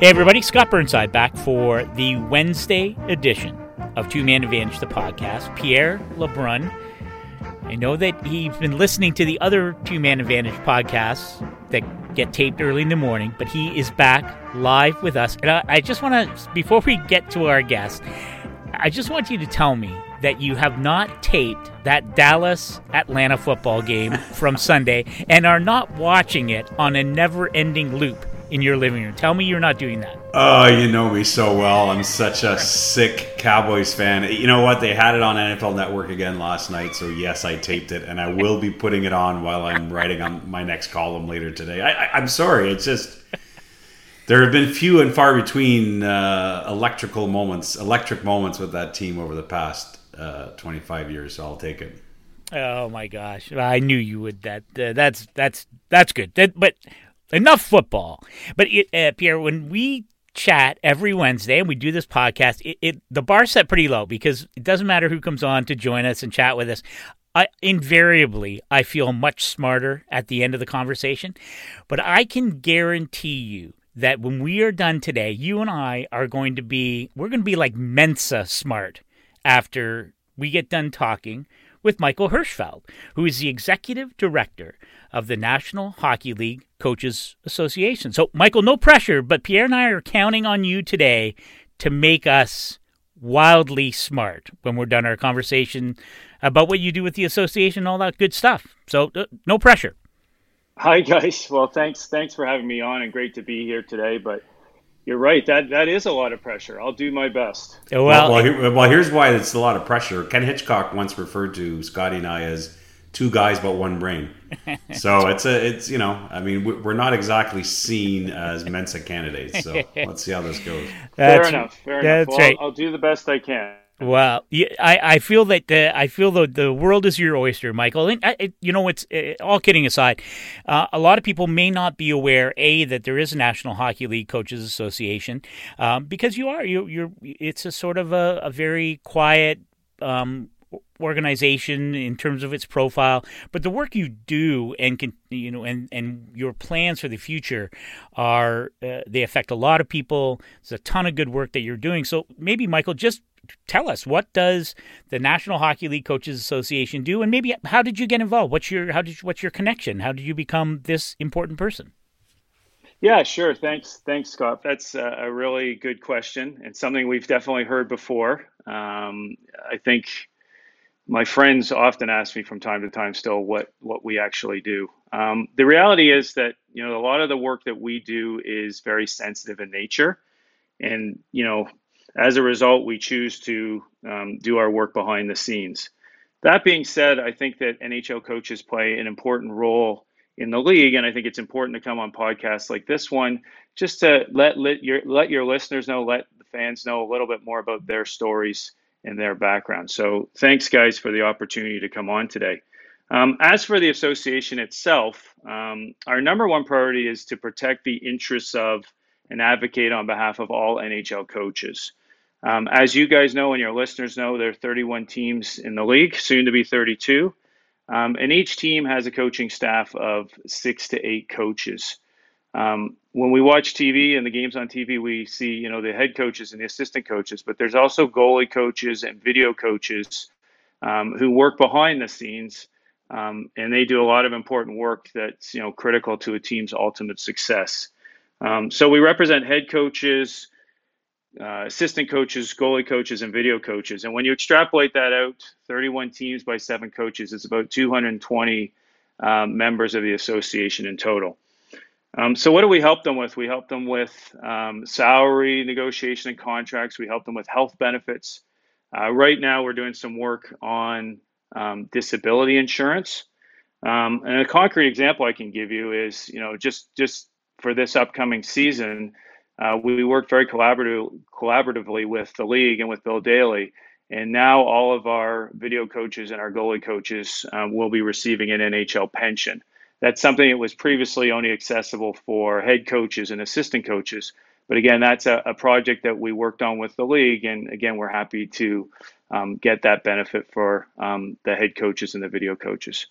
Hey, everybody, Scott Burnside back for the Wednesday edition of Two Man Advantage, the podcast. Pierre LeBrun. I know that he's been listening to the other Two Man Advantage podcasts that get taped early in the morning, but he is back live with us. And I, I just want to, before we get to our guest, I just want you to tell me that you have not taped that Dallas Atlanta football game from Sunday and are not watching it on a never ending loop in your living room. Tell me you're not doing that. Oh, you know me so well. I'm such a sick Cowboys fan. You know what? They had it on NFL Network again last night, so yes, I taped it, and I will be putting it on while I'm writing on my next column later today. I, am sorry, it's just there have been few and far between uh, electrical moments, electric moments with that team over the past uh, 25 years. So I'll take it. Oh my gosh, I knew you would. That uh, that's that's that's good. That, but enough football. But it, uh, Pierre, when we chat every Wednesday and we do this podcast, it, it the bar set pretty low because it doesn't matter who comes on to join us and chat with us. I invariably I feel much smarter at the end of the conversation, but I can guarantee you that when we are done today, you and I are going to be we're going to be like Mensa smart after we get done talking with Michael Hirschfeld, who is the executive director of the National Hockey League Coaches Association. So, Michael, no pressure, but Pierre and I are counting on you today to make us wildly smart when we're done our conversation about what you do with the association and all that good stuff. So, uh, no pressure. Hi guys. Well, thanks thanks for having me on and great to be here today, but you're right. That that is a lot of pressure. I'll do my best. Well, well, well, here, well here's why it's a lot of pressure. Ken Hitchcock once referred to Scotty and I as two guys but one brain. So it's a it's you know I mean we're not exactly seen as Mensa candidates. So let's see how this goes. That's, fair enough. Fair enough. Well, right. I'll do the best I can. Well, I, I feel that uh, I feel the the world is your oyster, Michael. And uh, it, you know, it's uh, all kidding aside. Uh, a lot of people may not be aware, a that there is a National Hockey League Coaches Association, um, because you are you you're. It's a sort of a, a very quiet. Um, organization in terms of its profile, but the work you do and you know and and your plans for the future are uh, they affect a lot of people. There's a ton of good work that you're doing. So maybe Michael, just tell us what does the National Hockey League Coaches Association do, and maybe how did you get involved? What's your how did you, what's your connection? How did you become this important person? Yeah, sure. Thanks, thanks, Scott. That's a really good question and something we've definitely heard before. Um, I think my friends often ask me from time to time still what what we actually do. Um, the reality is that you know a lot of the work that we do is very sensitive in nature, and you know as a result we choose to um, do our work behind the scenes. That being said, I think that NHL coaches play an important role in the league, and I think it's important to come on podcasts like this one just to let let your let your listeners know, let the fans know a little bit more about their stories and their background. So thanks, guys, for the opportunity to come on today. Um, as for the association itself, um, our number one priority is to protect the interests of and advocate on behalf of all NHL coaches. Um, as you guys know and your listeners know, there are 31 teams in the league, soon to be 32. Um, and each team has a coaching staff of six to eight coaches. Um, when we watch TV and the games on TV, we see you know the head coaches and the assistant coaches, but there's also goalie coaches and video coaches um, who work behind the scenes, um, and they do a lot of important work that's you know critical to a team's ultimate success. Um, so we represent head coaches, uh, assistant coaches, goalie coaches, and video coaches. And when you extrapolate that out, 31 teams by seven coaches, it's about 220 um, members of the association in total. Um, so what do we help them with? We help them with um, salary negotiation and contracts. We help them with health benefits. Uh, right now, we're doing some work on um, disability insurance. Um, and a concrete example I can give you is, you know, just just for this upcoming season, uh, we worked very collaborative, collaboratively with the league and with Bill Daly. And now all of our video coaches and our goalie coaches um, will be receiving an NHL pension. That's something that was previously only accessible for head coaches and assistant coaches. But again, that's a, a project that we worked on with the league. And again, we're happy to um, get that benefit for um, the head coaches and the video coaches.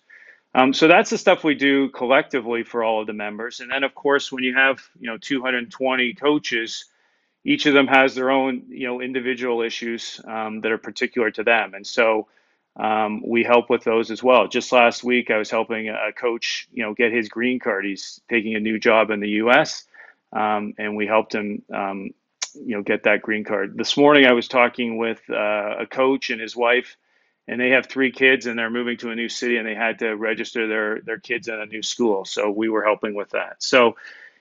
Um, so that's the stuff we do collectively for all of the members. And then, of course, when you have you know 220 coaches, each of them has their own you know individual issues um, that are particular to them, and so um, we help with those as well. Just last week, I was helping a coach you know get his green card. He's taking a new job in the U.S. Um, and we helped him um, you know get that green card. This morning, I was talking with uh, a coach and his wife and they have three kids and they're moving to a new city and they had to register their their kids in a new school so we were helping with that so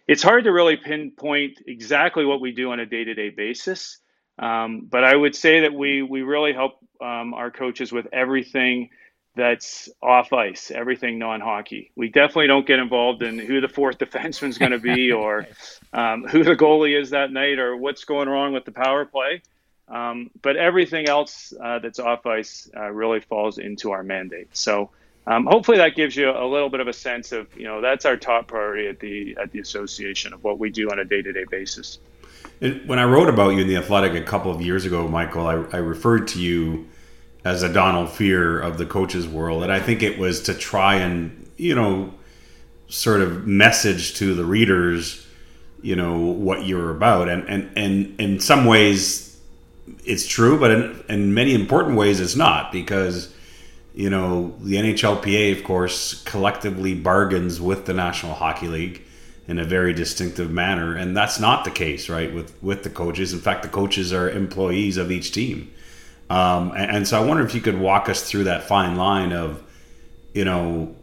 it's hard to really pinpoint exactly what we do on a day-to-day basis um, but i would say that we we really help um, our coaches with everything that's off ice, everything non-hockey. We definitely don't get involved in who the fourth defenseman is going to be, or um, who the goalie is that night, or what's going wrong with the power play. Um, but everything else uh, that's off ice uh, really falls into our mandate. So um, hopefully that gives you a little bit of a sense of you know that's our top priority at the at the association of what we do on a day to day basis. And when I wrote about you in the Athletic a couple of years ago, Michael, I, I referred to you as a Donald Fehr of the coaches world, and I think it was to try and you know sort of message to the readers you know what you're about and and and in some ways it's true, but in, in many important ways, it's not because you know the NHLPA, of course, collectively bargains with the National Hockey League in a very distinctive manner, and that's not the case, right? With with the coaches. In fact, the coaches are employees of each team, um, and, and so I wonder if you could walk us through that fine line of, you know,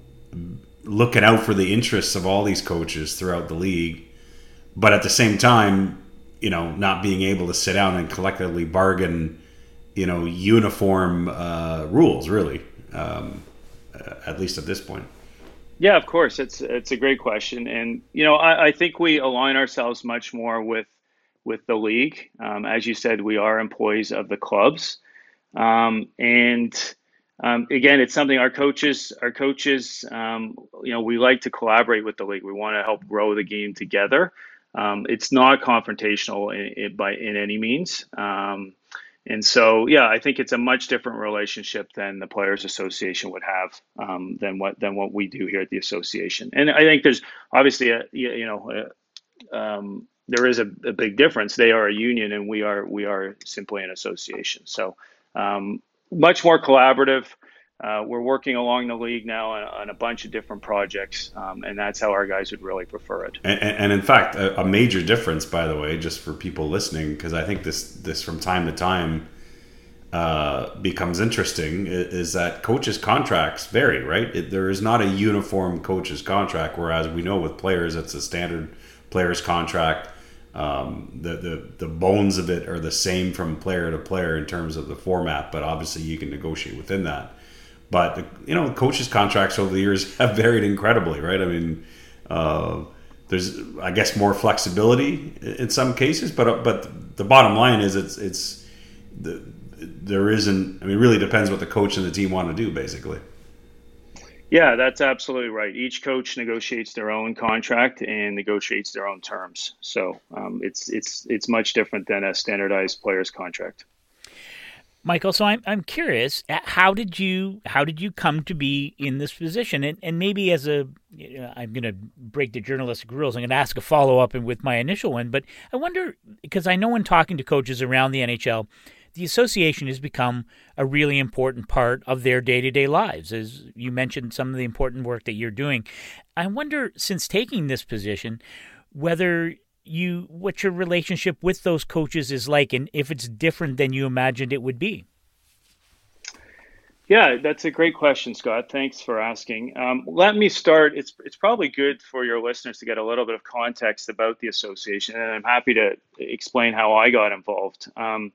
looking out for the interests of all these coaches throughout the league, but at the same time you know, not being able to sit down and collectively bargain, you know, uniform uh, rules, really, um, uh, at least at this point. Yeah, of course. It's it's a great question, and you know, I, I think we align ourselves much more with with the league. Um, as you said, we are employees of the clubs, um, and um, again, it's something our coaches, our coaches, um, you know, we like to collaborate with the league. We want to help grow the game together. Um, it's not confrontational in, in, by in any means. Um, and so, yeah, I think it's a much different relationship than the Players Association would have um, than what than what we do here at the association. And I think there's obviously a you know a, um, there is a, a, big difference. They are a union, and we are we are simply an association. So um, much more collaborative. Uh, we're working along the league now on, on a bunch of different projects, um, and that's how our guys would really prefer it. And, and in fact, a, a, major difference, by the way, just for people listening, because I think this this from time to time uh, becomes interesting, is, is, that coaches' contracts vary. Right, it, there is not a uniform coaches' contract, whereas we know with players, it's a standard players' contract. Um, the, the the bones of it are the same from player to player in terms of the format, but obviously you can negotiate within that. But the, you know, coaches' contracts over the years have varied incredibly, right? I mean, uh, there's I guess more flexibility in some cases, but but the bottom line is it's it's the, there isn't. I mean, really depends what the coach and the team want to do, basically. Yeah, that's absolutely right. Each coach negotiates their own contract and negotiates their own terms. So um, it's it's it's much different than a standardized player's contract. Michael, so I'm I'm curious, uh, how did you how did you come to be in this position? And and maybe as a I'm going to break the journalistic rules. I'm going to ask a follow up with my initial one, but I wonder because I know when talking to coaches around the NHL, the association has become a really important part of their day to day lives. As you mentioned, some of the important work that you're doing. I wonder, since taking this position, whether you what your relationship with those coaches is like and if it's different than you imagined it would be? Yeah that's a great question scott. Thanks for asking. Um, let me start. It's it's probably good for your listeners to get a little bit of context about the association and i'm happy to explain how i got involved. Um,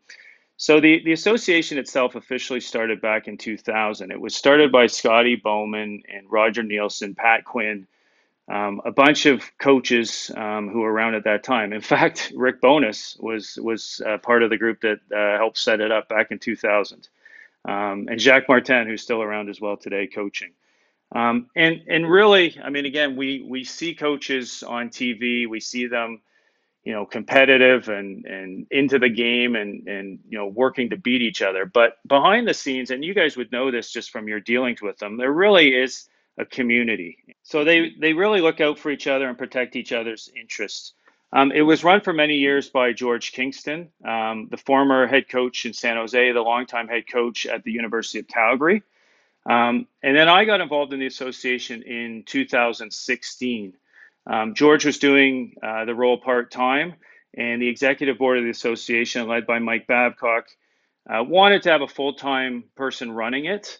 so the, the association itself officially started back in 2000 it was started by scotty bowman and roger neilson pat quinn um, a bunch of coaches um, who were around at that time. In fact, Rick Bowness was was uh, part of the group that uh, helped set it up back in 2000, um, and Jacques Martin, who's still around as well today, coaching. Um, and and really, I mean, again, we we see coaches on TV, we see them, you know, competitive and and into the game and and you know working to beat each other. But behind the scenes, and you guys would know this just from your dealings with them, there really is a community. So they, they really look out for each other and protect each other's interests. Um, it was run for many years by George Kingston, um, the former head coach in San Jose, the longtime head coach at the University of Calgary. Um, and then I got involved in the association in 2016. Um, George was doing uh, the role part time, and the executive board of the association, led by Mike Babcock, uh, wanted to have a full time person running it.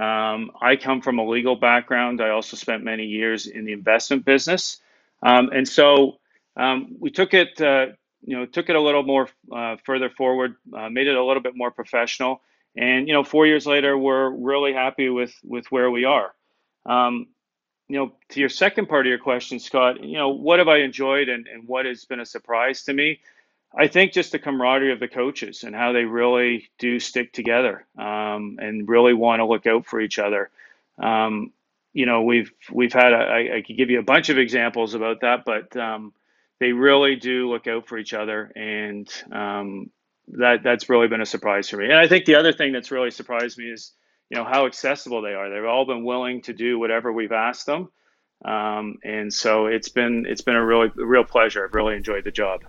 Um, I come from a legal background. I also spent many years in the investment business, um, and so um, we took it, uh, you know, took it a little more uh, further forward, uh, made it a little bit more professional, and you know, four years later, we're really happy with with where we are. Um, you know, to your second part of your question, Scott, you know, what have I enjoyed and, and what has been a surprise to me? I think just the camaraderie of the coaches and how they really do stick together um, and really want to look out for each other. Um, you know, we've we've had a, I, I could give you a bunch of examples about that, but um, they really do look out for each other, and um, that that's really been a surprise for me. And I think the other thing that's really surprised me is you know how accessible they are. They've all been willing to do whatever we've asked them, um, and so it's been it's been a really real pleasure. I've really enjoyed the job.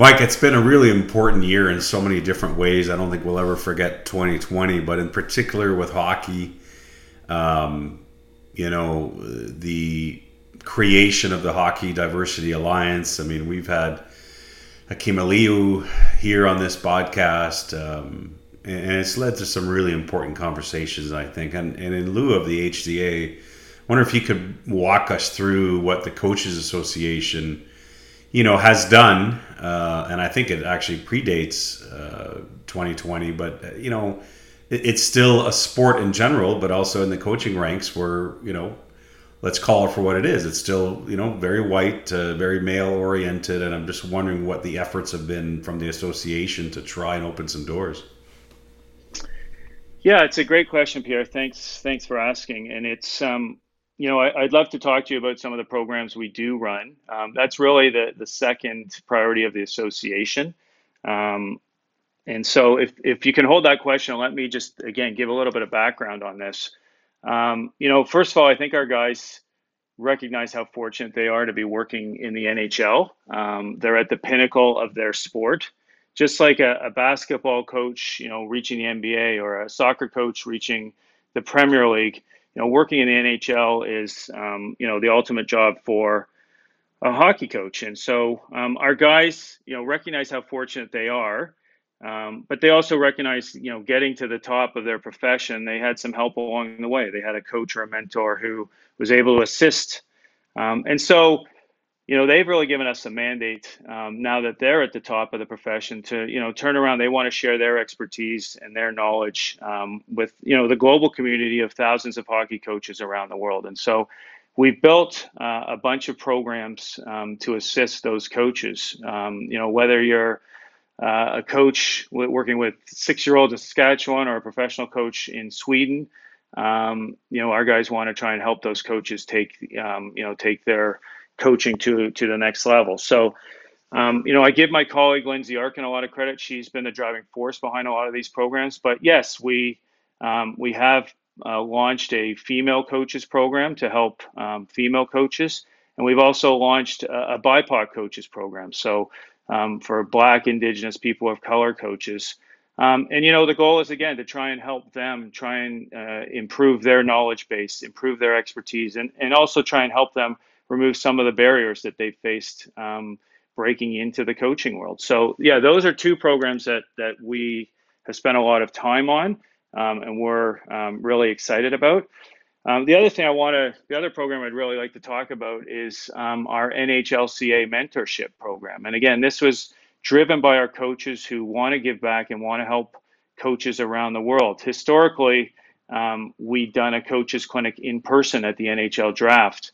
Mike, it's been a really important year in so many different ways. I don't think we'll ever forget 2020, but in particular with hockey, um, you know, the creation of the Hockey Diversity Alliance. I mean, we've had Akim Aliu here on this podcast, um, and it's led to some really important conversations, I think. And, and in lieu of the HDA, I wonder if you could walk us through what the Coaches Association you know, has done, uh, and I think it actually predates uh, 2020, but uh, you know, it, it's still a sport in general, but also in the coaching ranks where you know, let's call it for what it is. It's still you know very white, uh, very male oriented, and I'm just wondering what the efforts have been from the association to try and open some doors. Yeah, it's a great question, Pierre. Thanks, thanks for asking. And it's um, you know, I, would love to talk to you about some of the programs we do run. Um, that's really the, the second priority of the association. Um, and so if, if you can hold that question, let me just, again, give a little bit of background on this. Um, you know, first of all, I think our guys recognize how fortunate they are to be working in the NHL. Um, they're at the pinnacle of their sport. Just like a, a basketball coach, you know, reaching the NBA or a soccer coach reaching the Premier League, you know, working in the NHL is, um, you know, the ultimate job for a hockey coach. And so um, our guys, you know, recognize how fortunate they are, um, but they also recognize, you know, getting to the top of their profession, they had some help along the way. They had a coach or a mentor who was able to assist. Um, and so, you know, they've really given us a mandate um, now that they're at the top of the profession to, you know, turn around. They want to share their expertise and their knowledge um, with, you know, the global community of thousands of hockey coaches around the world. And so we've built uh, a bunch of programs um, to assist those coaches. Um, you know, whether you're uh, a coach working with six-year-olds in Saskatchewan or a professional coach in Sweden, um, you know, our guys want to try and help those coaches take, um, you know, take their coaching to to the next level. So, um, you know, I give my colleague Lindsay Arkin a lot of credit. She's been the driving force behind a lot of these programs. But yes, we um, we have uh, launched a female coaches program to help um, female coaches, and we've also launched a, a BIPOC coaches program. So um, for Black, Indigenous, people of color coaches. Um, and you know the goal is again to try and help them try and uh, improve their knowledge base improve their expertise and, and also try and help them remove some of the barriers that they faced um, breaking into the coaching world. So yeah, those are two programs that that we have spent a lot of time on, um, and we're um, really excited about. Um, the other thing I want to, the other program I'd really like to talk about is um, our NHLCA mentorship program. And again, this was driven by our coaches who want to give back and want to help coaches around the world. Historically, um, we've done a coaches clinic in person at the NHL draft.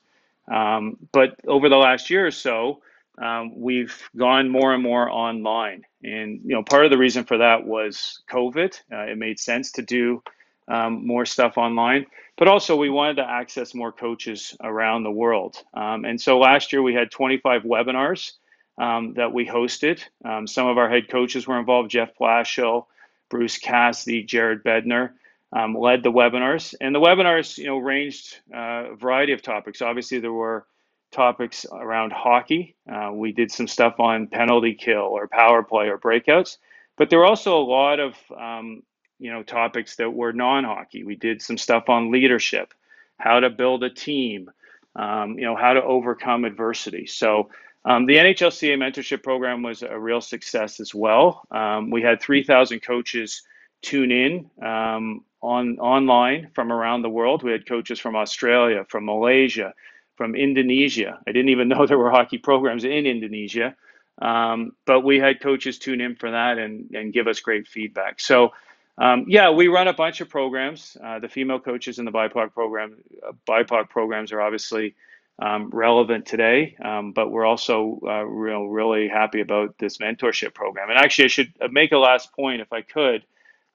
Um, but over the last year or so, um, we've gone more and more online. And you know, part of the reason for that was COVID. Uh, it made sense to do um, more stuff online, but also we wanted to access more coaches around the world. Um, and so last year we had 25 webinars um, that we hosted. Um, some of our head coaches were involved: Jeff Blashill, Bruce Cassidy, Jared Bednar. Um, led the webinars, and the webinars, you know, ranged uh, a variety of topics. Obviously, there were topics around hockey. Uh, we did some stuff on penalty kill or power play or breakouts, but there were also a lot of um, you know topics that were non-hockey. We did some stuff on leadership, how to build a team, um, you know, how to overcome adversity. So. Um, the NHLCA mentorship program was a real success as well. Um, we had 3,000 coaches tune in um, on online from around the world. We had coaches from Australia, from Malaysia, from Indonesia. I didn't even know there were hockey programs in Indonesia, um, but we had coaches tune in for that and, and give us great feedback. So, um, yeah, we run a bunch of programs. Uh, the female coaches in the BIPOC program, uh, BIPOC programs are obviously um, relevant today, um, but we're also uh, real, really happy about this mentorship program. And actually, I should make a last point if I could.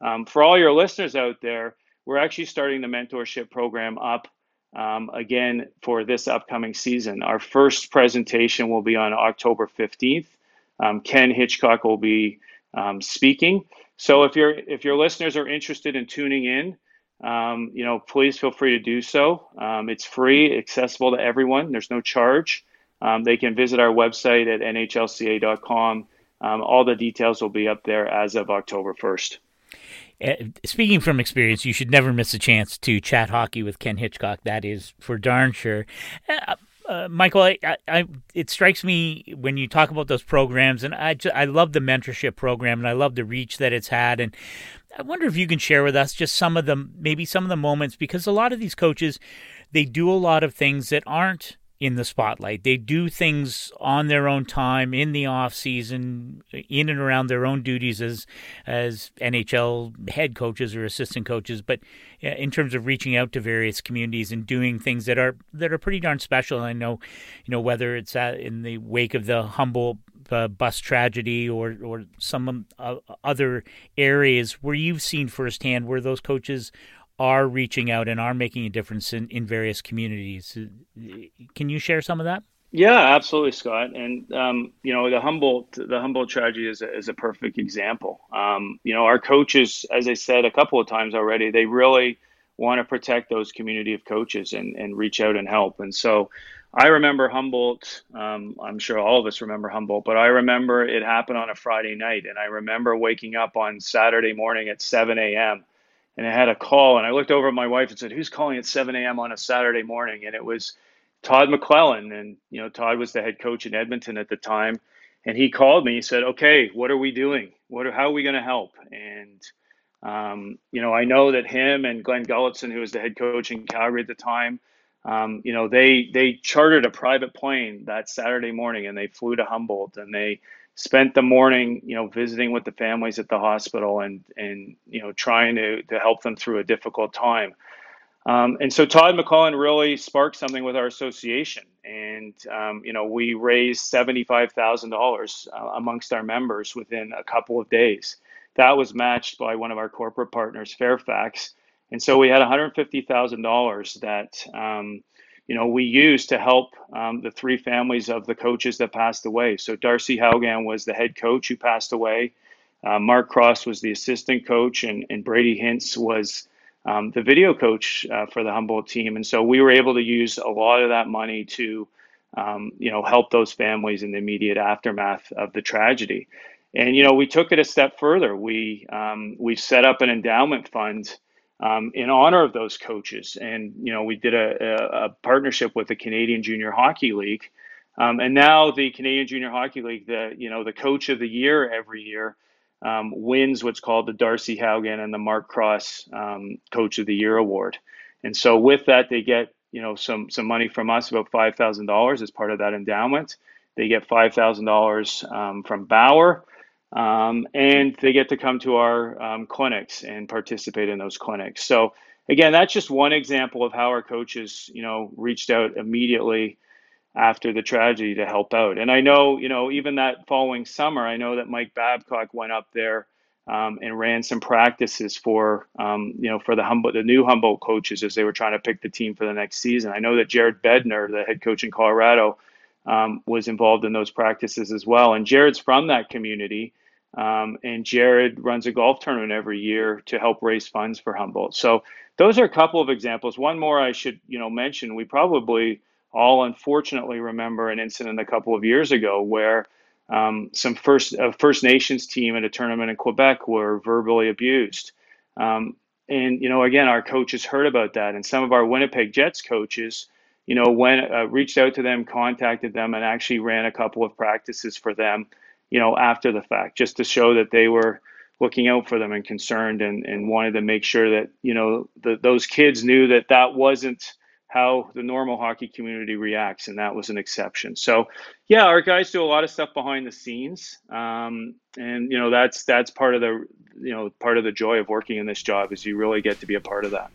Um, for all your listeners out there, we're actually starting the mentorship program up um, again for this upcoming season. Our first presentation will be on October 15th. Um, Ken Hitchcock will be um, speaking. So if your if your listeners are interested in tuning in, um, you know, please feel free to do so. Um, it's free, accessible to everyone. There's no charge. Um, they can visit our website at nhlca.com. all the details will be up there as of October 1st. Uh, speaking from experience, you should never miss a chance to chat hockey with Ken Hitchcock. That is for darn sure. Uh, uh, Michael, I, I, it strikes me when you talk about those programs, and I, just, I love the mentorship program, and I love the reach that it's had, and I wonder if you can share with us just some of the maybe some of the moments because a lot of these coaches, they do a lot of things that aren't in the spotlight. They do things on their own time in the off season, in and around their own duties as as NHL head coaches or assistant coaches. But in terms of reaching out to various communities and doing things that are that are pretty darn special, I know, you know, whether it's in the wake of the Humboldt uh, bus tragedy or or some uh, other areas where you've seen firsthand where those coaches are reaching out and are making a difference in, in various communities. Can you share some of that? Yeah, absolutely, Scott. And um, you know, the Humboldt the Humboldt tragedy is a, is a perfect example. Um, you know, our coaches, as I said a couple of times already, they really want to protect those community of coaches and, and reach out and help. And so, I remember Humboldt. Um, I'm sure all of us remember Humboldt, but I remember it happened on a Friday night, and I remember waking up on Saturday morning at 7 a.m and I had a call, and I looked over at my wife and said, "Who's calling at 7 a.m. on a Saturday morning?" And it was Todd McLellan, and you know Todd was the head coach in Edmonton at the time, and he called me. He said, "Okay, what are we doing? What are, how are we going to help?" And um, you know, I know that him and Glenn Gulutzan, who was the head coach in Calgary at the time, um, you know, they they chartered a private plane that Saturday morning, and they flew to Humboldt, and they spent the morning, you know, visiting with the families at the hospital and and you know trying to to help them through a difficult time. Um, and so Todd McLellan really sparked something with our association, and um, you know we raised seventy five thousand uh, dollars amongst our members within a couple of days. That was matched by one of our corporate partners, Fairfax, and so we had one hundred fifty thousand dollars that um, you know, we used to help um, the three families of the coaches that passed away. So Darcy Haugan was the head coach who passed away. Uh, Mark Cross was the assistant coach, and, and Brody Hinz was um, the video coach uh, for the Humboldt team. And so we were able to use a lot of that money to, um, you know, help those families in the immediate aftermath of the tragedy. And you know, we took it a step further. We um, we set up an endowment fund um, in honor of those coaches. And you know, we did a, a, a partnership with the Canadian Junior Hockey League, um, and now the Canadian Junior Hockey League, the you know the coach of the year every year. Um, wins what's called the Darcy Haugan and the Mark Cross um, Coach of the Year award, and so with that they get you know some some money from us about five thousand dollars as part of that endowment. They get five thousand um, dollars from Bauer, um, and they get to come to our um, clinics and participate in those clinics. So again, that's just one example of how our coaches, you know, reached out immediately after the tragedy to help out. And I know, you know, even that following summer, I know that Mike Babcock went up there um, and ran some practices for, um, you know, for the Humboldt, the new Humboldt coaches as they were trying to pick the team for the next season. I know that Jared Bednar, the head coach in Colorado, um, was involved in those practices as well. And Jared's from that community. Um, and Jared runs a golf tournament every year to help raise funds for Humboldt. So those are a couple of examples. One more I should, you know, mention. We probably all unfortunately remember an incident a couple of years ago where um, some first First Nations team at a tournament in Quebec were verbally abused. Um, and you know, again, our coaches heard about that, and some of our Winnipeg Jets coaches, you know, went uh, reached out to them, contacted them, and actually ran a couple of practices for them, you know, after the fact, just to show that they were looking out for them and concerned, and and wanted to make sure that you know the, those kids knew that that wasn't how the normal hockey community reacts, and that was an exception. So, yeah, our guys do a lot of stuff behind the scenes, um, and you know that's that's part of the you know part of the joy of working in this job is you really get to be a part of that.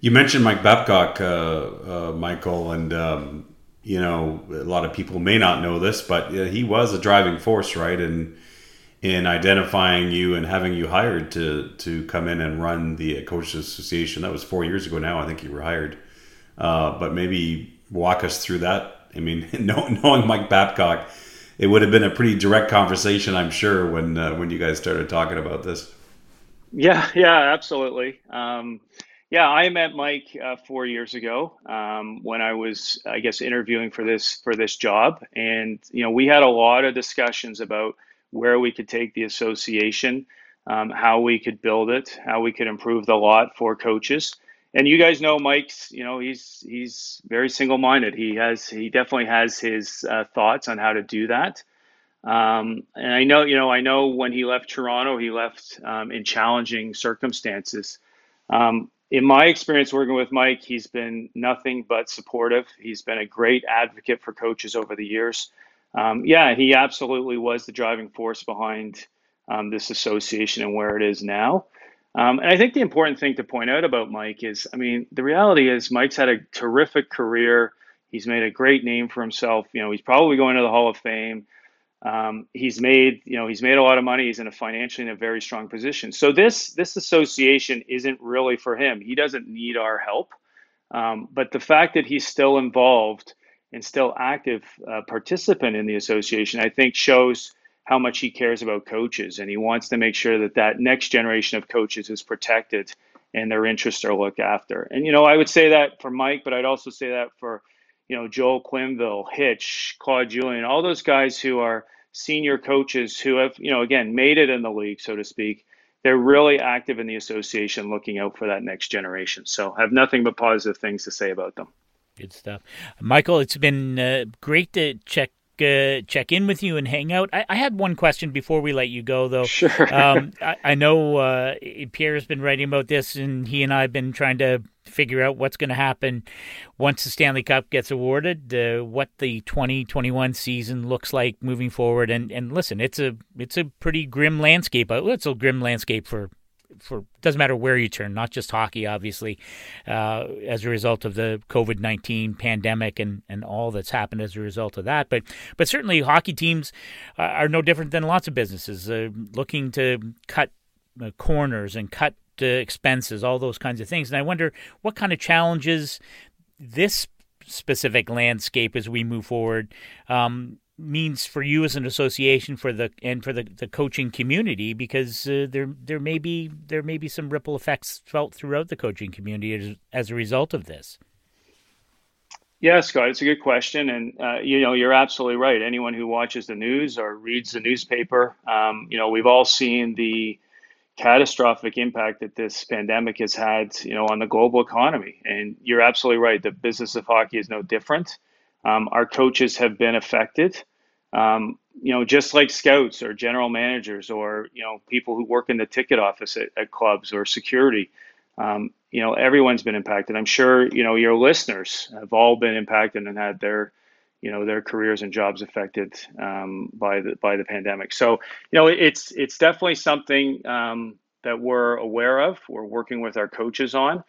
You mentioned Mike Babcock, uh, uh, Michael, and um, you know a lot of people may not know this, but he was a driving force, right? And in identifying you and having you hired to to come in and run the coaches association. That was four years ago now. I think you were hired. Uh, but maybe walk us through that. I mean, knowing Mike Babcock, it would have been a pretty direct conversation, I'm sure, when uh, when you guys started talking about this. Yeah, yeah, absolutely. Um, yeah, I met Mike uh, four years ago um, when I was, I guess, interviewing for this for this job, and you know, we had a lot of discussions about where we could take the association, um, how we could build it, how we could improve the lot for coaches and you guys know Mike's, you know, he's he's very single-minded. He has he definitely has his uh, thoughts on how to do that. Um, and I know, you know, I know when he left Toronto, he left um, in challenging circumstances. Um, in my experience working with Mike, he's been nothing but supportive. He's been a great advocate for coaches over the years. Um, yeah, he absolutely was the driving force behind um, this association and where it is now. Um, and I think the important thing to point out about Mike is, I mean, the reality is Mike's had a terrific career. He's made a great name for himself. You know, he's probably going to the Hall of Fame. Um, he's made, you know, he's made a lot of money. He's in a financially in a very strong position. So this this association isn't really for him. He doesn't need our help. Um, but the fact that he's still involved and still active uh, participant in the association, I think, shows how much he cares about coaches and he wants to make sure that that next generation of coaches is protected and their interests are looked after. And you know, I would say that for Mike, but I'd also say that for you know Joel Quenneville, Hitch, Claude Julien, all those guys who are senior coaches who have you know again made it in the league, so to speak. They're really active in the association, looking out for that next generation. So, I have nothing but positive things to say about them. Good stuff, Michael. It's been uh, great to check uh, check in with you and hang out. I, I, had one question before we let you go, though. Sure. um, I, I, know uh, Pierre's been writing about this, and he and I have been trying to figure out what's going to happen once the Stanley Cup gets awarded, uh, what the 2021 season looks like moving forward. And and listen, it's a it's a pretty grim landscape. It's a grim landscape for for doesn't matter where you turn, not just hockey, obviously, uh, as a result of the COVID nineteen pandemic and, and all that's happened as a result of that. But but certainly hockey teams are no different than lots of businesses uh, looking to cut uh, corners and cut uh, expenses, all those kinds of things. And I wonder what kind of challenges this specific landscape as we move forward um, means for you as an association for the and for the, the coaching community because uh, there there may be there may be some ripple effects felt throughout the coaching community as, as a result of this. Yeah, Scott, it's a good question, and uh, you know you're absolutely right. Anyone who watches the news or reads the newspaper, um, you know we've all seen the catastrophic impact that this pandemic has had, you know, on the global economy. And you're absolutely right. The business of hockey is no different. Um, our coaches have been affected. Um, you know, just like scouts or general managers or you know people who work in the ticket office at, at clubs or security. Um, you know, everyone's been impacted. I'm sure you know your listeners have all been impacted and had their you know their careers and jobs affected um, by the by the pandemic. So you know, it's it's definitely something um, that we're aware of. We're working with our coaches on.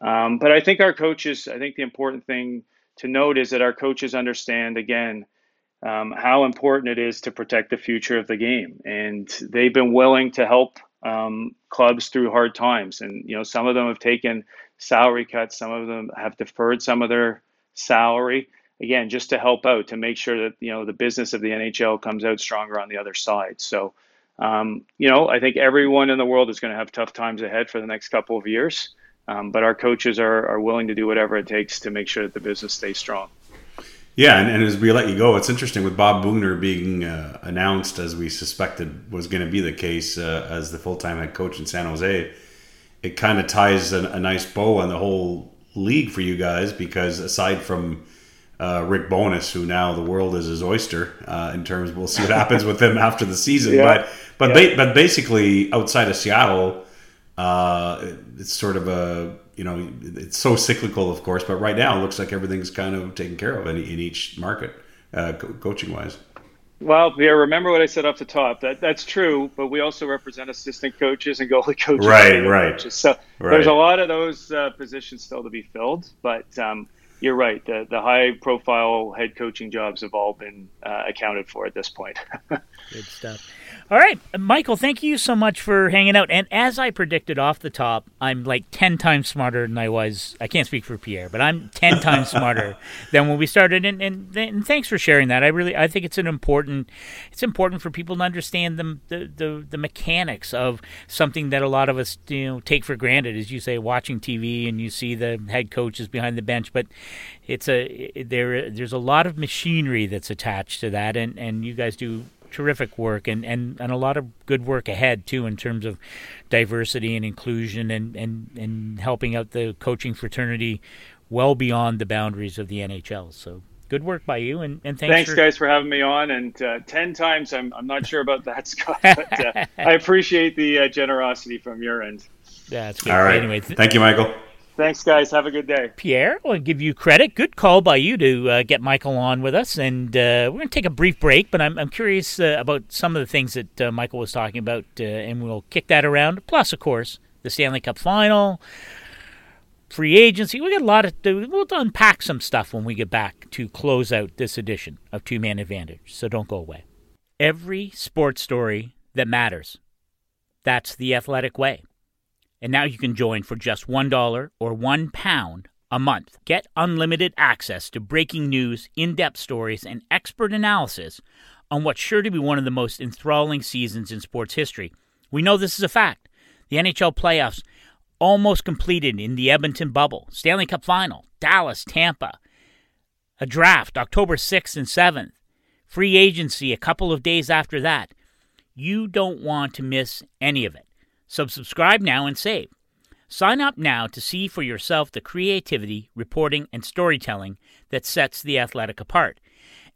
Um, but I think our coaches. I think the important thing to note is that our coaches understand again um, how important it is to protect the future of the game, and they've been willing to help um, clubs through hard times. And you know, some of them have taken salary cuts, some of them have deferred some of their salary. Again, just to help out to make sure that you know the business of the NHL comes out stronger on the other side. So, um, you know, I think everyone in the world is going to have tough times ahead for the next couple of years. Um, but our coaches are, are willing to do whatever it takes to make sure that the business stays strong. Yeah, and, and as we let you go, it's interesting with Bob Boughner being uh, announced as we suspected was going to be the case uh, as the full time head coach in San Jose. It kind of ties a, a nice bow on the whole league for you guys because aside from uh, Rick Bowness, who now the world is his oyster uh, in terms. We'll see what happens with him after the season. Yeah. But but yeah. ba- but basically, outside of Seattle, uh, it's sort of a you know it's so cyclical, of course. But right now, it looks like everything's kind of taken care of in, in each market, uh, co- coaching wise. Well, yeah. Remember what I said off the top. That that's true, but we also represent assistant coaches and goalie coaches. Right, right. Coaches. So right. there's a lot of those uh, positions still to be filled, but. Um, you're right. The, the high profile head coaching jobs have all been uh, accounted for at this point. Good stuff. All right, Michael, thank you so much for hanging out. And as I predicted off the top, I'm like 10 times smarter than I was. I can't speak for Pierre, but I'm 10 times smarter than when we started. And, and, and, thanks for sharing that. I really I think it's an important it's important for people to understand the, the, the, the mechanics of something that a lot of us you know take for granted. As you say, watching TV and you see the head coaches behind the bench, but it's a there there's a lot of machinery that's attached to that and, and you guys do terrific work and, and, and a lot of good work ahead too in terms of diversity and inclusion and, and, and helping out the coaching fraternity well beyond the boundaries of the NHL. So good work by you and, and thanks, thanks for... guys for having me on and uh, 10 times I'm, I'm not sure about that Scott but uh, I appreciate the uh, generosity from your end. That's good. All right. Anyway, th- thank you, Michael. Thanks, guys. Have a good day. Pierre, I'll give you credit. Good call by you to uh, get Michael on with us. And uh, we're going to take a brief break, but I'm, I'm curious uh, about some of the things that uh, Michael was talking about, uh, and we'll kick that around. Plus, of course, the Stanley Cup final, free agency. We got a lot of. We'll unpack some stuff when we get back to close out this edition of Two Man Advantage. So don't go away. Every sports story that matters. That's the athletic way. And now you can join for just $1 or £1 a month. Get unlimited access to breaking news, in depth stories, and expert analysis on what's sure to be one of the most enthralling seasons in sports history. We know this is a fact. The NHL playoffs almost completed in the Edmonton bubble, Stanley Cup final, Dallas, Tampa, a draft October 6th and 7th, free agency a couple of days after that. You don't want to miss any of it. So subscribe now and save. Sign up now to see for yourself the creativity, reporting, and storytelling that sets The Athletic apart.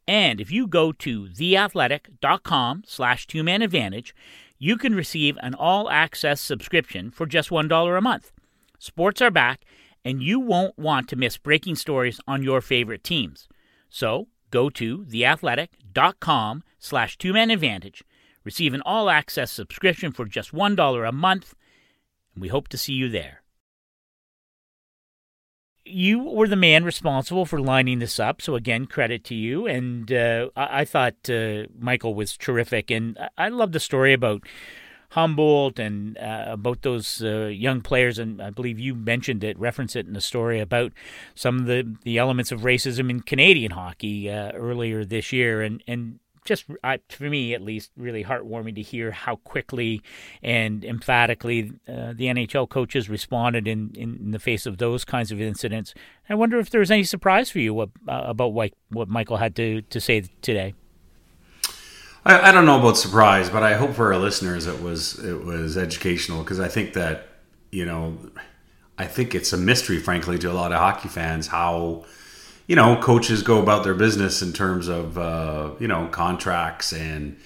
And if you go to theathletic.com slash two-man-advantage, you can receive an all-access subscription for just $1 a month. Sports are back, and you won't want to miss breaking stories on your favorite teams. So go to theathletic.com slash two-man-advantage Receive an all access subscription for just $1 a month, and we hope to see you there. You were the man responsible for lining this up, so again, credit to you. And uh, I-, I, thought uh, Michael was terrific, and I, I love the story about Humboldt and uh, about those uh, young players, and I believe you mentioned it, referenced it in the story about some of the, the elements of racism in Canadian hockey uh, earlier this year, and and just uh, for me at least really heartwarming to hear how quickly and emphatically uh, the NHL coaches responded in, in the face of those kinds of incidents. I wonder if there was any surprise for you what, uh, about what, what Michael had to, to say today. I, I, don't know about surprise, but I hope for our listeners it was it was educational because I think that you know I think it's a mystery, frankly, to a lot of hockey fans how you know, coaches go about their business in terms of uh, you know contracts and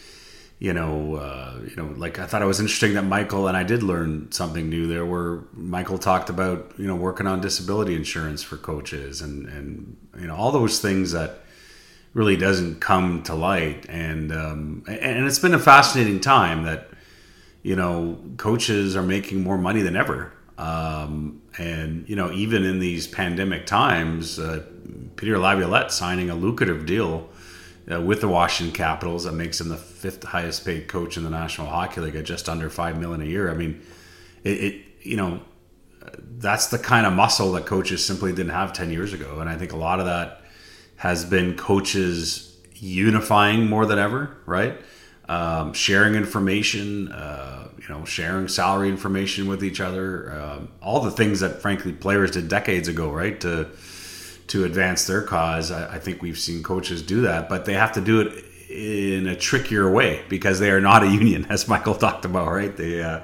you know, uh, you know, like I thought it was interesting that Michael and I did learn something new there, where Michael talked about you know working on disability insurance for coaches and and you know all those things that really doesn't come to light, and um, and it's been a fascinating time that you know coaches are making more money than ever, um, and you know even in these pandemic times. Uh, Peter Laviolette signing a lucrative deal uh, with the Washington Capitals that makes him the fifth highest paid coach in the National Hockey League at just under five million a year. I mean, it, it you know that's the kind of muscle that coaches simply didn't have ten years ago, and I think a lot of that has been coaches unifying more than ever, right? um, sharing information, uh, you know, sharing salary information with each other, um, all the things that frankly players did decades ago, right? To to advance their cause. I, I think we've seen coaches do that, but they have to do it in a trickier way because they are not a union, as Michael talked about, right? They uh,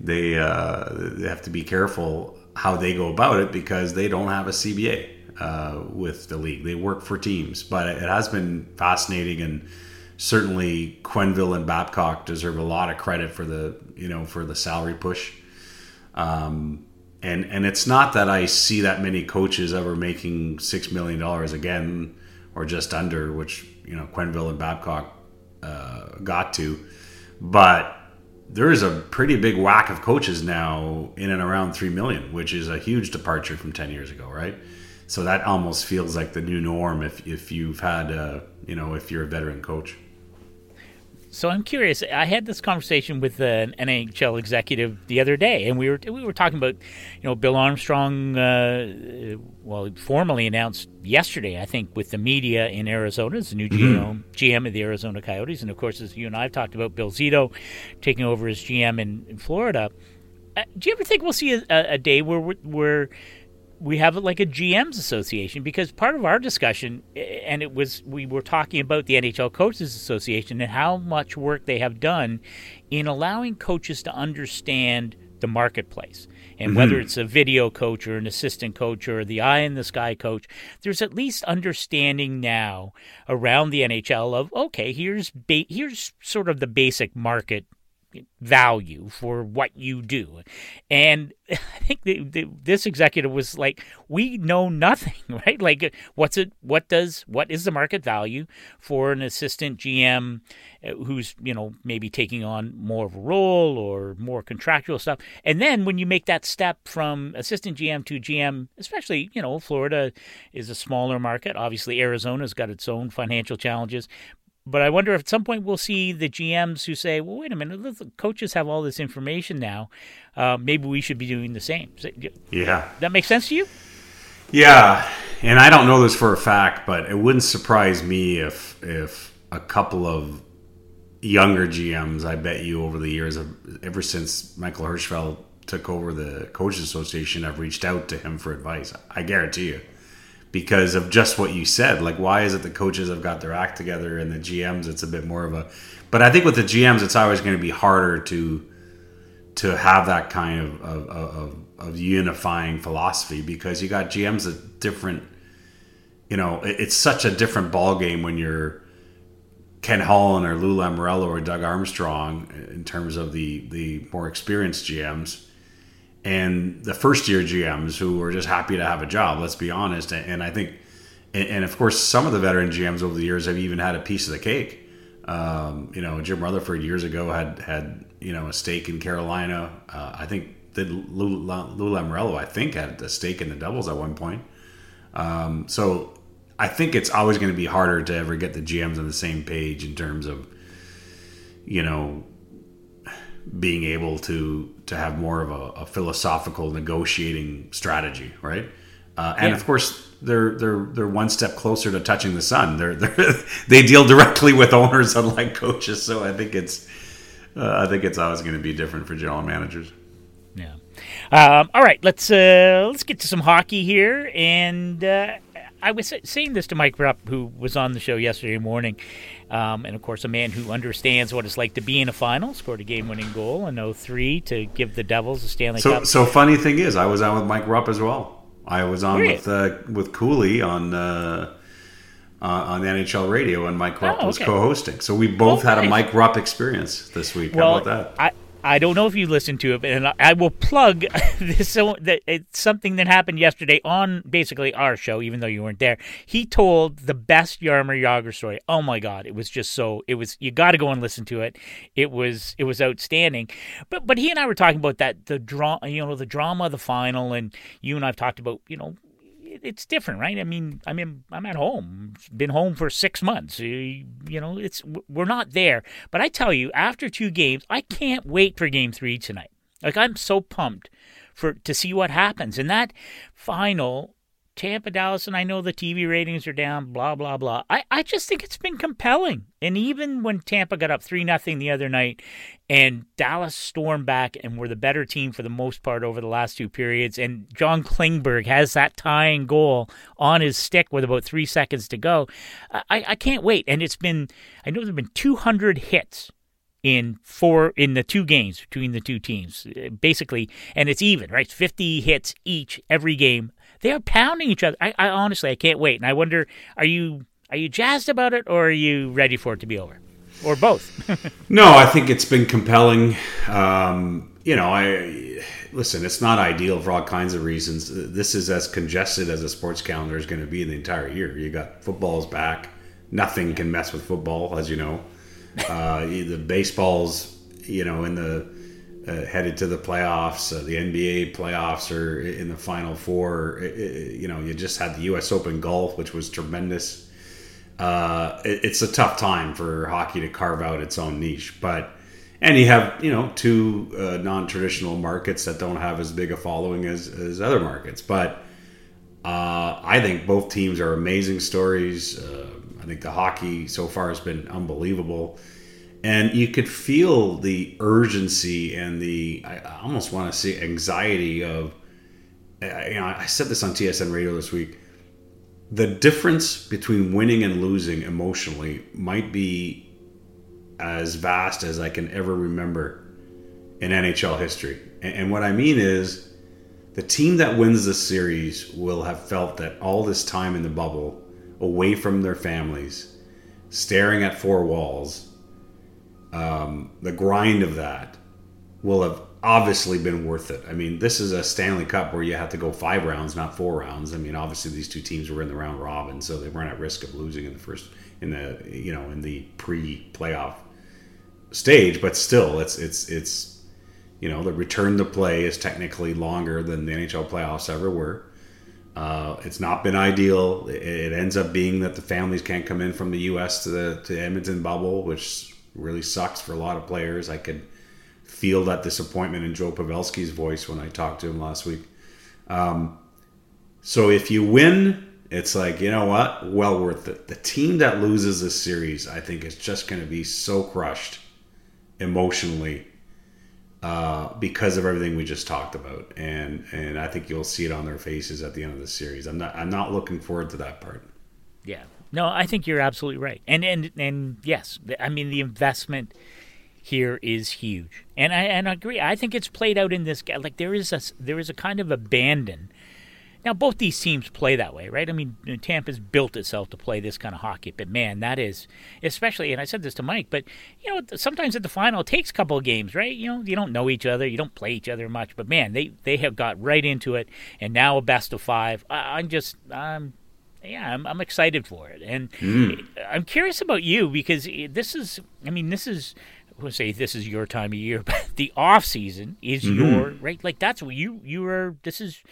they uh, they have to be careful how they go about it because they don't have a CBA uh, with the league. They work for teams, but it has been fascinating and certainly Quenneville and Babcock deserve a lot of credit for the you know for the salary push. Um, and and it's not that I see that many coaches ever making six million dollars again or just under, which you know Quenneville and Babcock uh, got to, but there is a pretty big whack of coaches now in and around three million, which is a huge departure from ten years ago, right? So that almost feels like the new norm if if you've had uh, you know if you're a veteran coach. So I'm curious. I had this conversation with an NHL executive the other day, and we were we were talking about, you know, Bill Armstrong. Uh, well, formally announced yesterday, I think, with the media in Arizona as the new GM, mm-hmm. GM of the Arizona Coyotes, and of course, as you and I have talked about, Bill Zito taking over as GM in, in Florida. Uh, do you ever think we'll see a, a day where where we have like a GM's association because part of our discussion, and it was we were talking about the NHL Coaches Association and how much work they have done in allowing coaches to understand the marketplace. And mm-hmm. whether it's a video coach or an assistant coach or the eye in the sky coach, there's at least understanding now around the NHL of okay, here's ba- here's sort of the basic market value for what you do. And I think the, the, this executive was like, we know nothing, right? Like, what's it? What does? What is the market value for an assistant GM uh, who's you know maybe taking on more of a role or more contractual stuff? And then when you make that step from assistant GM to GM, especially you know Florida is a smaller market. Obviously, Arizona's got its own financial challenges, but I wonder if at some point we'll see the GMs who say, well, wait a minute, the coaches have all this information now. Uh, maybe we should be doing the same. Yeah. That makes sense to you? Yeah. And I don't know this for a fact, but it wouldn't surprise me if if a couple of younger GMs, I bet you over the years, ever since Michael Hirschfeld took over the Coaches Association, I've reached out to him for advice. I guarantee you because of just what you said. Like, why is it the coaches have got their act together and the GMs it's a bit more of a. But I think with the GMs, it's always going to be harder to to have that kind of of, of, of unifying philosophy because you got GMs that different. You know, it's such a different ball game when you're Ken Holland or Lou Lamoriello or Doug Armstrong in terms of the the more experienced GMs and the first year GMs who were just happy to have a job. Let's be honest. And I think, and of course, some of the veteran GMs over the years have even had a piece of the cake. Um, you know, Jim Rutherford years ago had had you know a stake in Carolina. Uh, I think did Lou, Lou Lamoriello, I think, had a stake in the Devils at one point. Um, so I think it's always going to be harder to ever get the GMs on the same page in terms of you know being able to to have more of a, a philosophical negotiating strategy, right? Uh, and yeah. of course, they're they're they're one step closer to touching the sun. They're, they're they deal directly with owners, unlike coaches. So I think it's uh, I think it's always going to be different for general managers. Yeah. Um, all right, let's uh, let's get to some hockey here. And uh, I was saying this to Mike Rupp, who was on the show yesterday morning. Um, and of course, a man who understands what it's like to be in a final, scored a game-winning goal in 03 to give the Devils a Stanley so, Cup. So funny thing is, I was on with Mike Rupp as well. I was on with uh, with Cooley on uh, uh, on NHL radio, and Mike Rupp oh, okay. was co-hosting. So we both oh, had nice. a Mike Rupp experience this week. Well, How about that? I, don't know if you listened to it, and I will plug this. So that it's something that happened yesterday on basically our show, even though you weren't there. He told the best Jaromir Jagr story. Oh my God, it was just so. It was you got to go and listen to it. It was it was outstanding. But but he and I were talking about that the draw, you know, the drama the final, and you and I've talked about you know it's different, right? I mean, I mean, I'm at home. Been home for six months. You know, it's we're not there. But I tell you, after two games, I can't wait for Game Three tonight. Like I'm so pumped for to see what happens. And that final Tampa, Dallas, and I know the TV ratings are down, blah, blah, blah. I, I just think it's been compelling. And even when Tampa got up 3 nothing the other night and Dallas stormed back and were the better team for the most part over the last two periods, and John Klingberg has that tying goal on his stick with about three seconds to go, I, I can't wait. And it's been, I know there have been 200 hits in four in the two games between the two teams basically and it's even right 50 hits each every game they are pounding each other. I, I, honestly i can't wait. And i wonder are you are you jazzed about it or are you ready for it to be over? Or both? No i think it's been compelling. Um, you know i listen it's not ideal for all kinds of reasons. This is as congested as a sports calendar is going to be in the entire year. You got football's back. Nothing can mess with football as you know. Uh, the baseball's, you know, in the uh, headed to the playoffs. Uh, the NBA playoffs are in the final four. It, it, you know, you just had the U.S. Open golf, which was tremendous. Uh, it, it's a tough time for hockey to carve out its own niche, but and you have you know two uh, non-traditional markets that don't have as big a following as, as other markets, but. Uh, I think both teams are amazing stories. I think the hockey so far has been unbelievable. And you could feel the urgency and the, I almost want to say anxiety of, you know, I said this on TSN radio this week. The difference between winning and losing emotionally might be as vast as I can ever remember in NHL history. And what I mean is, the team that wins this series will have felt that all this time in the bubble away from their families, staring at four walls, um, the grind of that will have obviously been worth it. I mean, this is a Stanley Cup where you have to go five rounds, not four rounds. I mean, obviously these two teams were in the round robin, so they weren't at risk of losing in the first in the you know in the pre-playoff stage. But still, it's it's it's you know the return to play is technically longer than the NHL playoffs ever were. Uh, it's not been ideal. It, it, ends up being that the families can't come in from the U.S. to the to Edmonton bubble, which really sucks for a lot of players. I could feel that disappointment in Joe Pavelski's voice when I talked to him last week. Um, so if you win, it's like you know what, well worth it. The team that loses this series, I think, is just going to be so crushed emotionally uh, because of everything we just talked about, and and I think you'll see it on their faces at the end of the series. I'm not I'm not looking forward to that part. Yeah, no, I think you're absolutely right, and and and yes, I mean the investment here is huge, and I and I agree. I think it's played out in this guy. like there is a there is a kind of abandon now, both these teams play that way, right? I mean, Tampa's built itself to play this kind of hockey, but man, that is especially. And I said this to Mike, but you know, sometimes at the final, it takes a couple of games, right? You know, you don't know each other, you don't play each other much, but man, they they have got right into it, and now a best of five. I, I'm just, I'm yeah, I'm, I'm excited for it, and mm. I'm curious about you because this is, I mean, this is. I would say this is your time of year, but the off season is mm-hmm. your right. Like that's what you you are. This is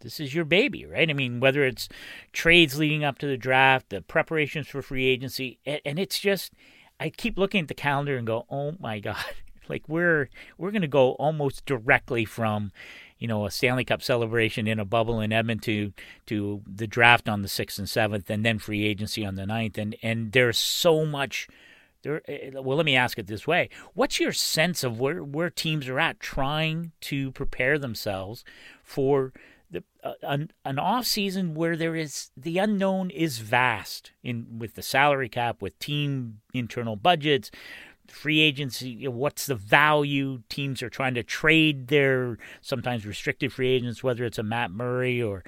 this is your baby, right? I mean, whether it's trades leading up to the draft, the preparations for free agency, and it's just I keep looking at the calendar and go, "Oh my god." Like we're we're going to go almost directly from, you know, a Stanley Cup celebration in a bubble in Edmonton to, to the draft on the 6th and 7th and then free agency on the 9th and and there's so much there, eh, well, let me ask it this way: What's your sense of where where teams are at trying to prepare themselves for the, uh, an, an off season where there is the unknown is vast in with the salary cap, with team internal budgets, free agency. What's the value? Teams are trying to trade their sometimes restricted free agents, whether it's a Matt Murray or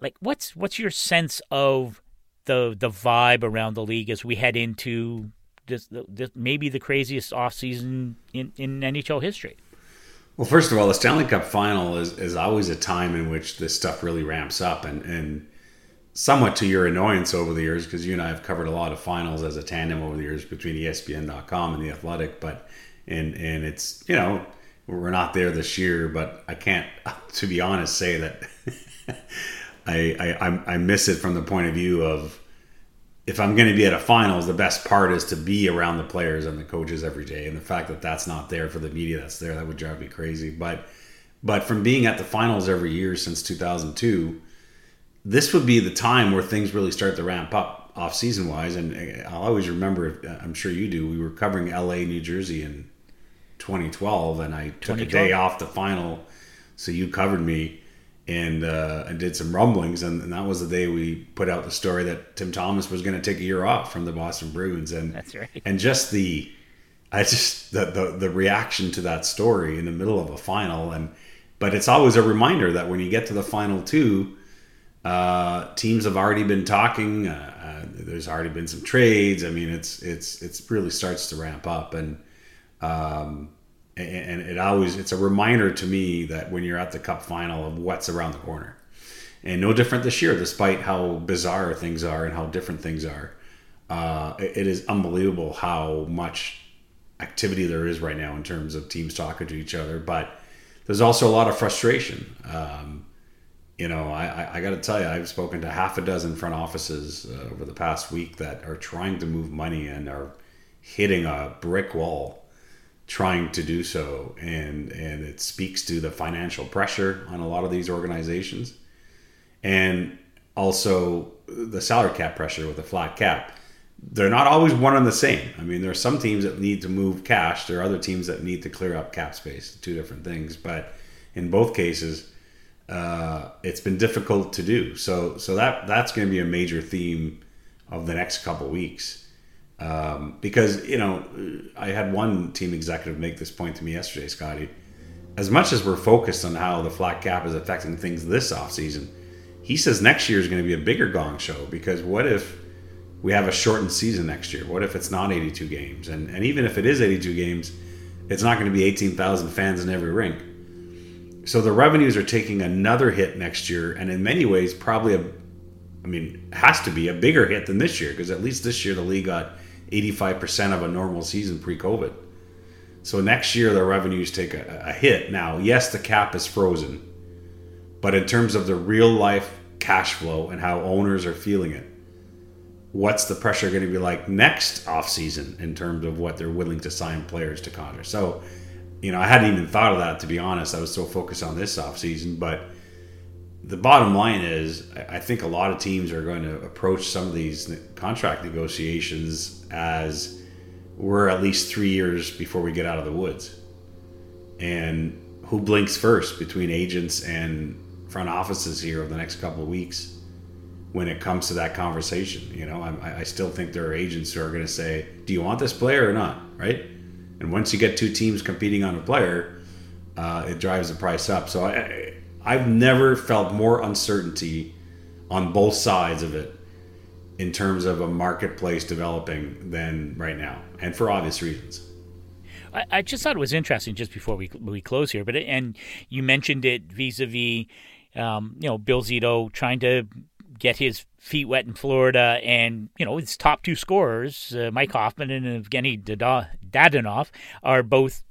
like what's what's your sense of the the vibe around the league as we head into this, this maybe the craziest off season in, in NHL history. Well, first of all, the Stanley Cup final is, is always a time in which this stuff really ramps up, and, and somewhat to your annoyance over the years, because you and I have covered a lot of finals as a tandem over the years between ESPN.com and the Athletic, but and and it's you know we're not there this year, but I can't, to be honest, say that I, I I miss it from the point of view of if I'm going to be at a finals, the best part is to be around the players and the coaches every day. And the fact that that's not there for the media that's there, that would drive me crazy. But but from being at the finals every year since 2002, this would be the time where things really start to ramp up off season wise. And I'll always remember, I'm sure you do, we were covering LA, New Jersey in 2012, and I took a day off the final. So you covered me and uh, and did some rumblings, and, and, that was the day we put out the story that Tim Thomas was going to take a year off from the Boston Bruins, and that's right. And just the, I just the, the the reaction to that story in the middle of a final, and but it's always a reminder that when you get to the final two, uh, teams have already been talking. Uh, uh, there's already been some trades. I mean, it's it's it's really starts to ramp up, and um, and it always it's a reminder to me that when you're at the cup final of what's around the corner and no different this year despite how bizarre things are and how different things are uh, it is unbelievable how much activity there is right now in terms of teams talking to each other but there's also a lot of frustration um, you know i, I, got to tell you i've spoken to half a dozen front offices uh, over the past week that are trying to move money and are hitting a brick wall trying to do so. And and it speaks to the financial pressure on a lot of these organizations and also the salary cap pressure with a flat cap. They're not always one and the same. I mean there are some teams that need to move cash. There are other teams that need to clear up cap space two different things. But in both cases uh, it's been difficult to do so so that that's going to be a major theme of the next couple weeks um, because, you know, I had one team executive make this point to me yesterday, Scotty. As much as we're focused on how the flat cap is affecting things this offseason, he says next year is going to be a bigger gong show because what if we have a shortened season next year? What if it's not 82 games? And, and even if it is 82 games, it's not going to be 18,000 fans in every rink. So the revenues are taking another hit next year, and in many ways, probably a, I mean, has to be a bigger hit than this year because at least this year the league got 85% of a normal season pre COVID. So next year, the revenues take a, a, hit. Now, yes, the cap is frozen, but in terms of the real life cash flow and how owners are feeling it, what's the pressure going to be like next off season in terms of what they're willing to sign players to contract? So, you know, I hadn't even thought of that to be honest. I was so focused on this off season, but the bottom line is, I think a lot of teams are going to approach some of these contract negotiations as we're at least three years before we get out of the woods. And who blinks first between agents and front offices here over the next couple of weeks when it comes to that conversation? You know, I, I still think there are agents who are going to say, "Do you want this player or not?" Right? And once you get two teams competing on a player, uh, it drives the price up. So I, I've never felt more uncertainty on both sides of it in terms of a marketplace developing than right now, and for obvious reasons. I, I just thought it was interesting just before we we close here, but and you mentioned it vis-a-vis, um, you know, Bill Zito trying to get his feet wet in Florida, and you know his top two scorers, uh, Mike Hoffman and Evgeny Dadonov, are both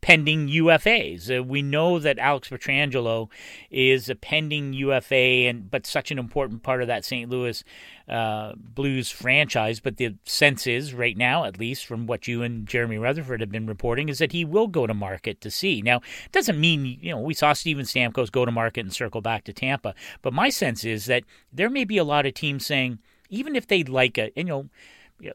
pending UFAs. Uh, we know that Alex Pietrangelo is a pending UFA, and but such an important part of that St. Louis uh, Blues franchise. But the sense is, right now, at least from what you and Jeremy Rutherford have been reporting, is that he will go to market to see. Now, it doesn't mean you know we saw Steven Stamkos go to market and circle back to Tampa, but my sense is that there may be a lot of teams saying, even if they like a, you know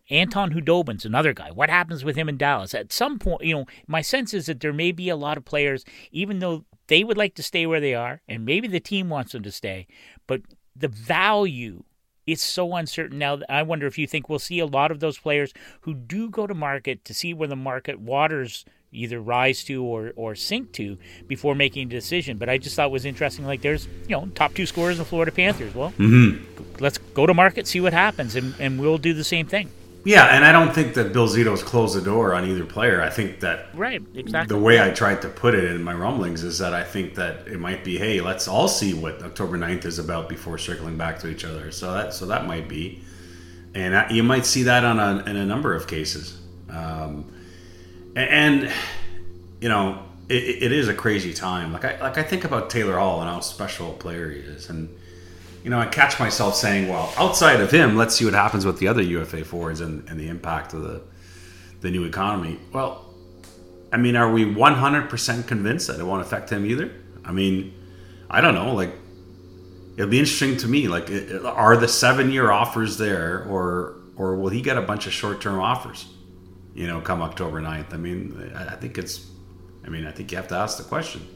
Anton Khudobin's another guy. What happens with him in Dallas? At some point, you know, my sense is that there may be a lot of players, even though they would like to stay where they are, and maybe the team wants them to stay, but the value is so uncertain now. That I wonder if you think we'll see a lot of those players who do go to market to see where the market waters either rise to or, or sink to before making a decision. But I just thought it was interesting. Like there's you know top two scorers in the Florida Panthers. Well, mm-hmm. let's go to market, see what happens, and, and we'll do the same thing. Yeah, and I don't think that Bill Zito's closed the door on either player. I think that right, exactly. The way I tried to put it in my rumblings is that I think that it might be, hey, let's all see what October 9th is about before circling back to each other. So that so that might be, and you might see that on a, in a number of cases. Um, and you know it, it is a crazy time. Like I like I think about Taylor Hall and how special a player he is, and you know I catch myself saying, well, outside of him, let's see what happens with the other UFA forwards and, and the impact of the the new economy. Well, I mean, are we 100% convinced that it won't affect him either? I mean, I don't know. Like it'll be interesting to me. Like, are the seven year offers there, or or will he get a bunch of short term offers? You know, come October 9th. I mean, I think it's. I mean, I think you have to ask the question.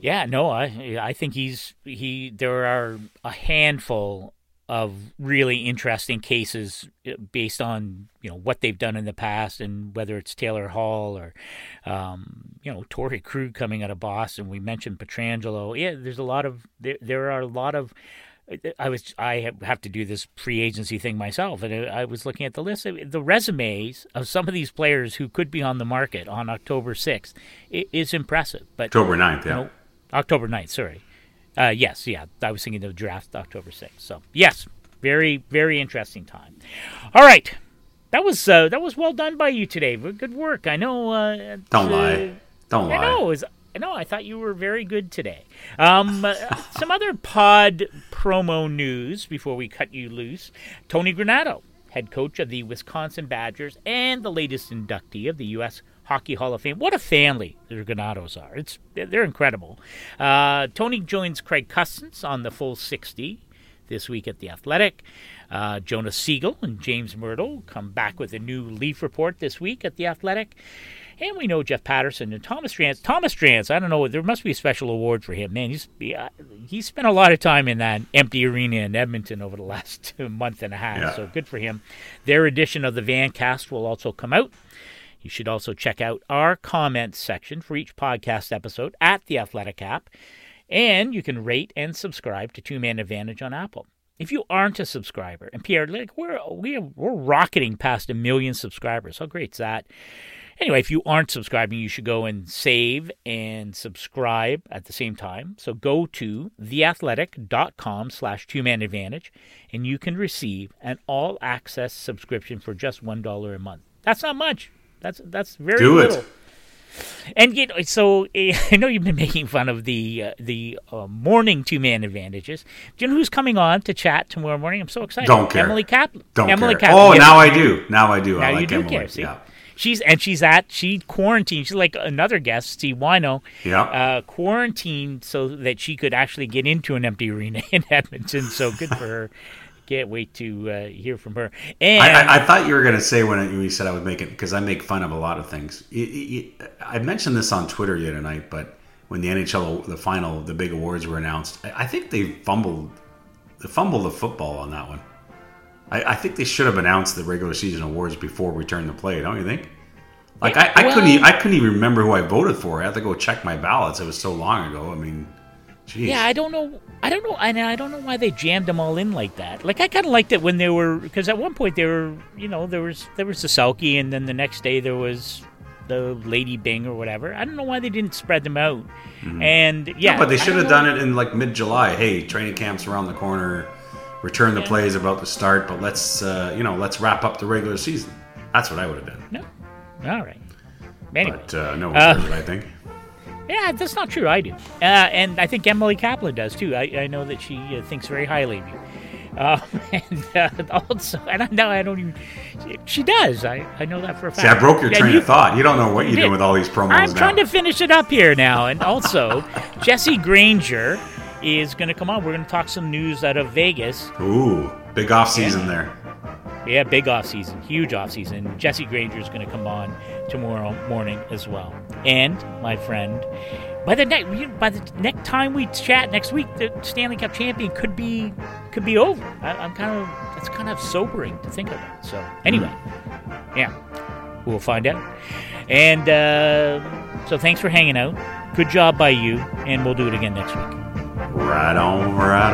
Yeah, no, I I think he's he. There are a handful of really interesting cases uh, based on you know what they've done in the past and whether it's Taylor Hall or um, you know Torrey Krug coming out of Boston. We mentioned Pietrangelo. Yeah, there's a lot of there. There are a lot of. I was I have to do this free agency thing myself, and I was looking at the list. The resumes of some of these players who could be on the market on October sixth is impressive. But October 9th, yeah. Know, October 9th, sorry. Uh, yes, yeah. I was thinking of the draft October 6th. So, yes, very, very interesting time. All right. That was uh, that was well done by you today. Good work. I know. Uh, Don't lie. Don't I lie. know. Was, I know. I thought you were very good today. Um, uh, some other pod promo news before we cut you loose. Tony Granato, head coach of the Wisconsin Badgers and the latest inductee of the U.S. Hockey Hall of Fame. What a family the Granatos are. It's they're incredible. Uh, Tony joins Craig Custance on the full 60 this week at the Athletic. Uh, Jonas Siegel and James Mirtle come back with a new Leaf report this week at the Athletic. And we know Jeff Paterson and Thomas Drance. Thomas Drance, I don't know, there must be a special award for him. Man, he's he spent a lot of time in that empty arena in Edmonton over the last month and a half. Yeah. So good for him. Their edition of the Van Cast will also come out. You should also check out our comments section for each podcast episode at the Athletic app. And you can rate and subscribe to Two Man Advantage on Apple. If you aren't a subscriber, and Pierre, like we're we we're rocketing past a million subscribers. How great is that? Anyway, if you aren't subscribing, you should go and save and subscribe at the same time. So go to theathletic.com slash two-man advantage, and you can receive an all-access subscription for just $1 a month. That's not much. That's that's very Do little. it. And you know, so I know you've been making fun of the uh, the uh, morning two man advantages. Do you know who's coming on to chat tomorrow morning? I'm so excited. Don't care. Emily Kaplan. Don't Emily care. Kaplan. Oh, Yes. now I do. Now I do. Now I you like do Emily. care. See? Yeah. She's and she's at she quarantined. She's like another guest, Steve Wino. Yeah. Uh, quarantined so that she could actually get into an empty arena in Edmonton. So good for her. Can't wait to uh, hear from her. And I, I, I thought you were going to say when you said I would make it because I make fun of a lot of things. It- it- it- I mentioned this on Twitter the other night, but when the NHL the final the big awards were announced, I, I think they fumbled they fumbled the football on that one. I, I think they should have announced the regular season awards before return to play. Don't you think? Like I, I couldn't Well- e- I couldn't even remember who I voted for. I had to go check my ballots. It was so long ago. I mean, geez. Yeah, I don't know. I don't know, and I don't know why they jammed them all in like that. Like I kind of liked it when they were because at one point they were, you know, there was there was the Selke, and then the next day there was the Lady Byng or whatever. I don't know why they didn't spread them out. And yeah, No, but they should have done it in like mid July. Hey, training camp's around the corner. Return the Yeah. plays about to start, but let's uh, you know let's wrap up the regular season. That's what I would have done. No, all right. Anyway, But uh, no Uh, it. I think. Yeah, that's not true. I do, uh, and I think Emily Kaplan does too. I, I know that she uh, thinks very highly of you. Um, and uh, also, and I know I don't even. She does. I, I know that for a fact. See, I broke your train you- of thought. You don't know what you you're doing with all these promos I'm now. trying to finish it up here now. And also, Jesse Granger is going to come on. We're going to talk some news out of Vegas. Ooh, big off season Yeah. there. Yeah, big off season, huge off season. Jesse Granger is going to come on tomorrow morning as well. And my friend, by the next by the next time we chat next week, the Stanley Cup champion could be could be over. I, I'm kind of that's kind of sobering to think about. So anyway, yeah, we'll find out. And uh, so thanks for hanging out. Good job by you, and we'll do it again next week. Right on, right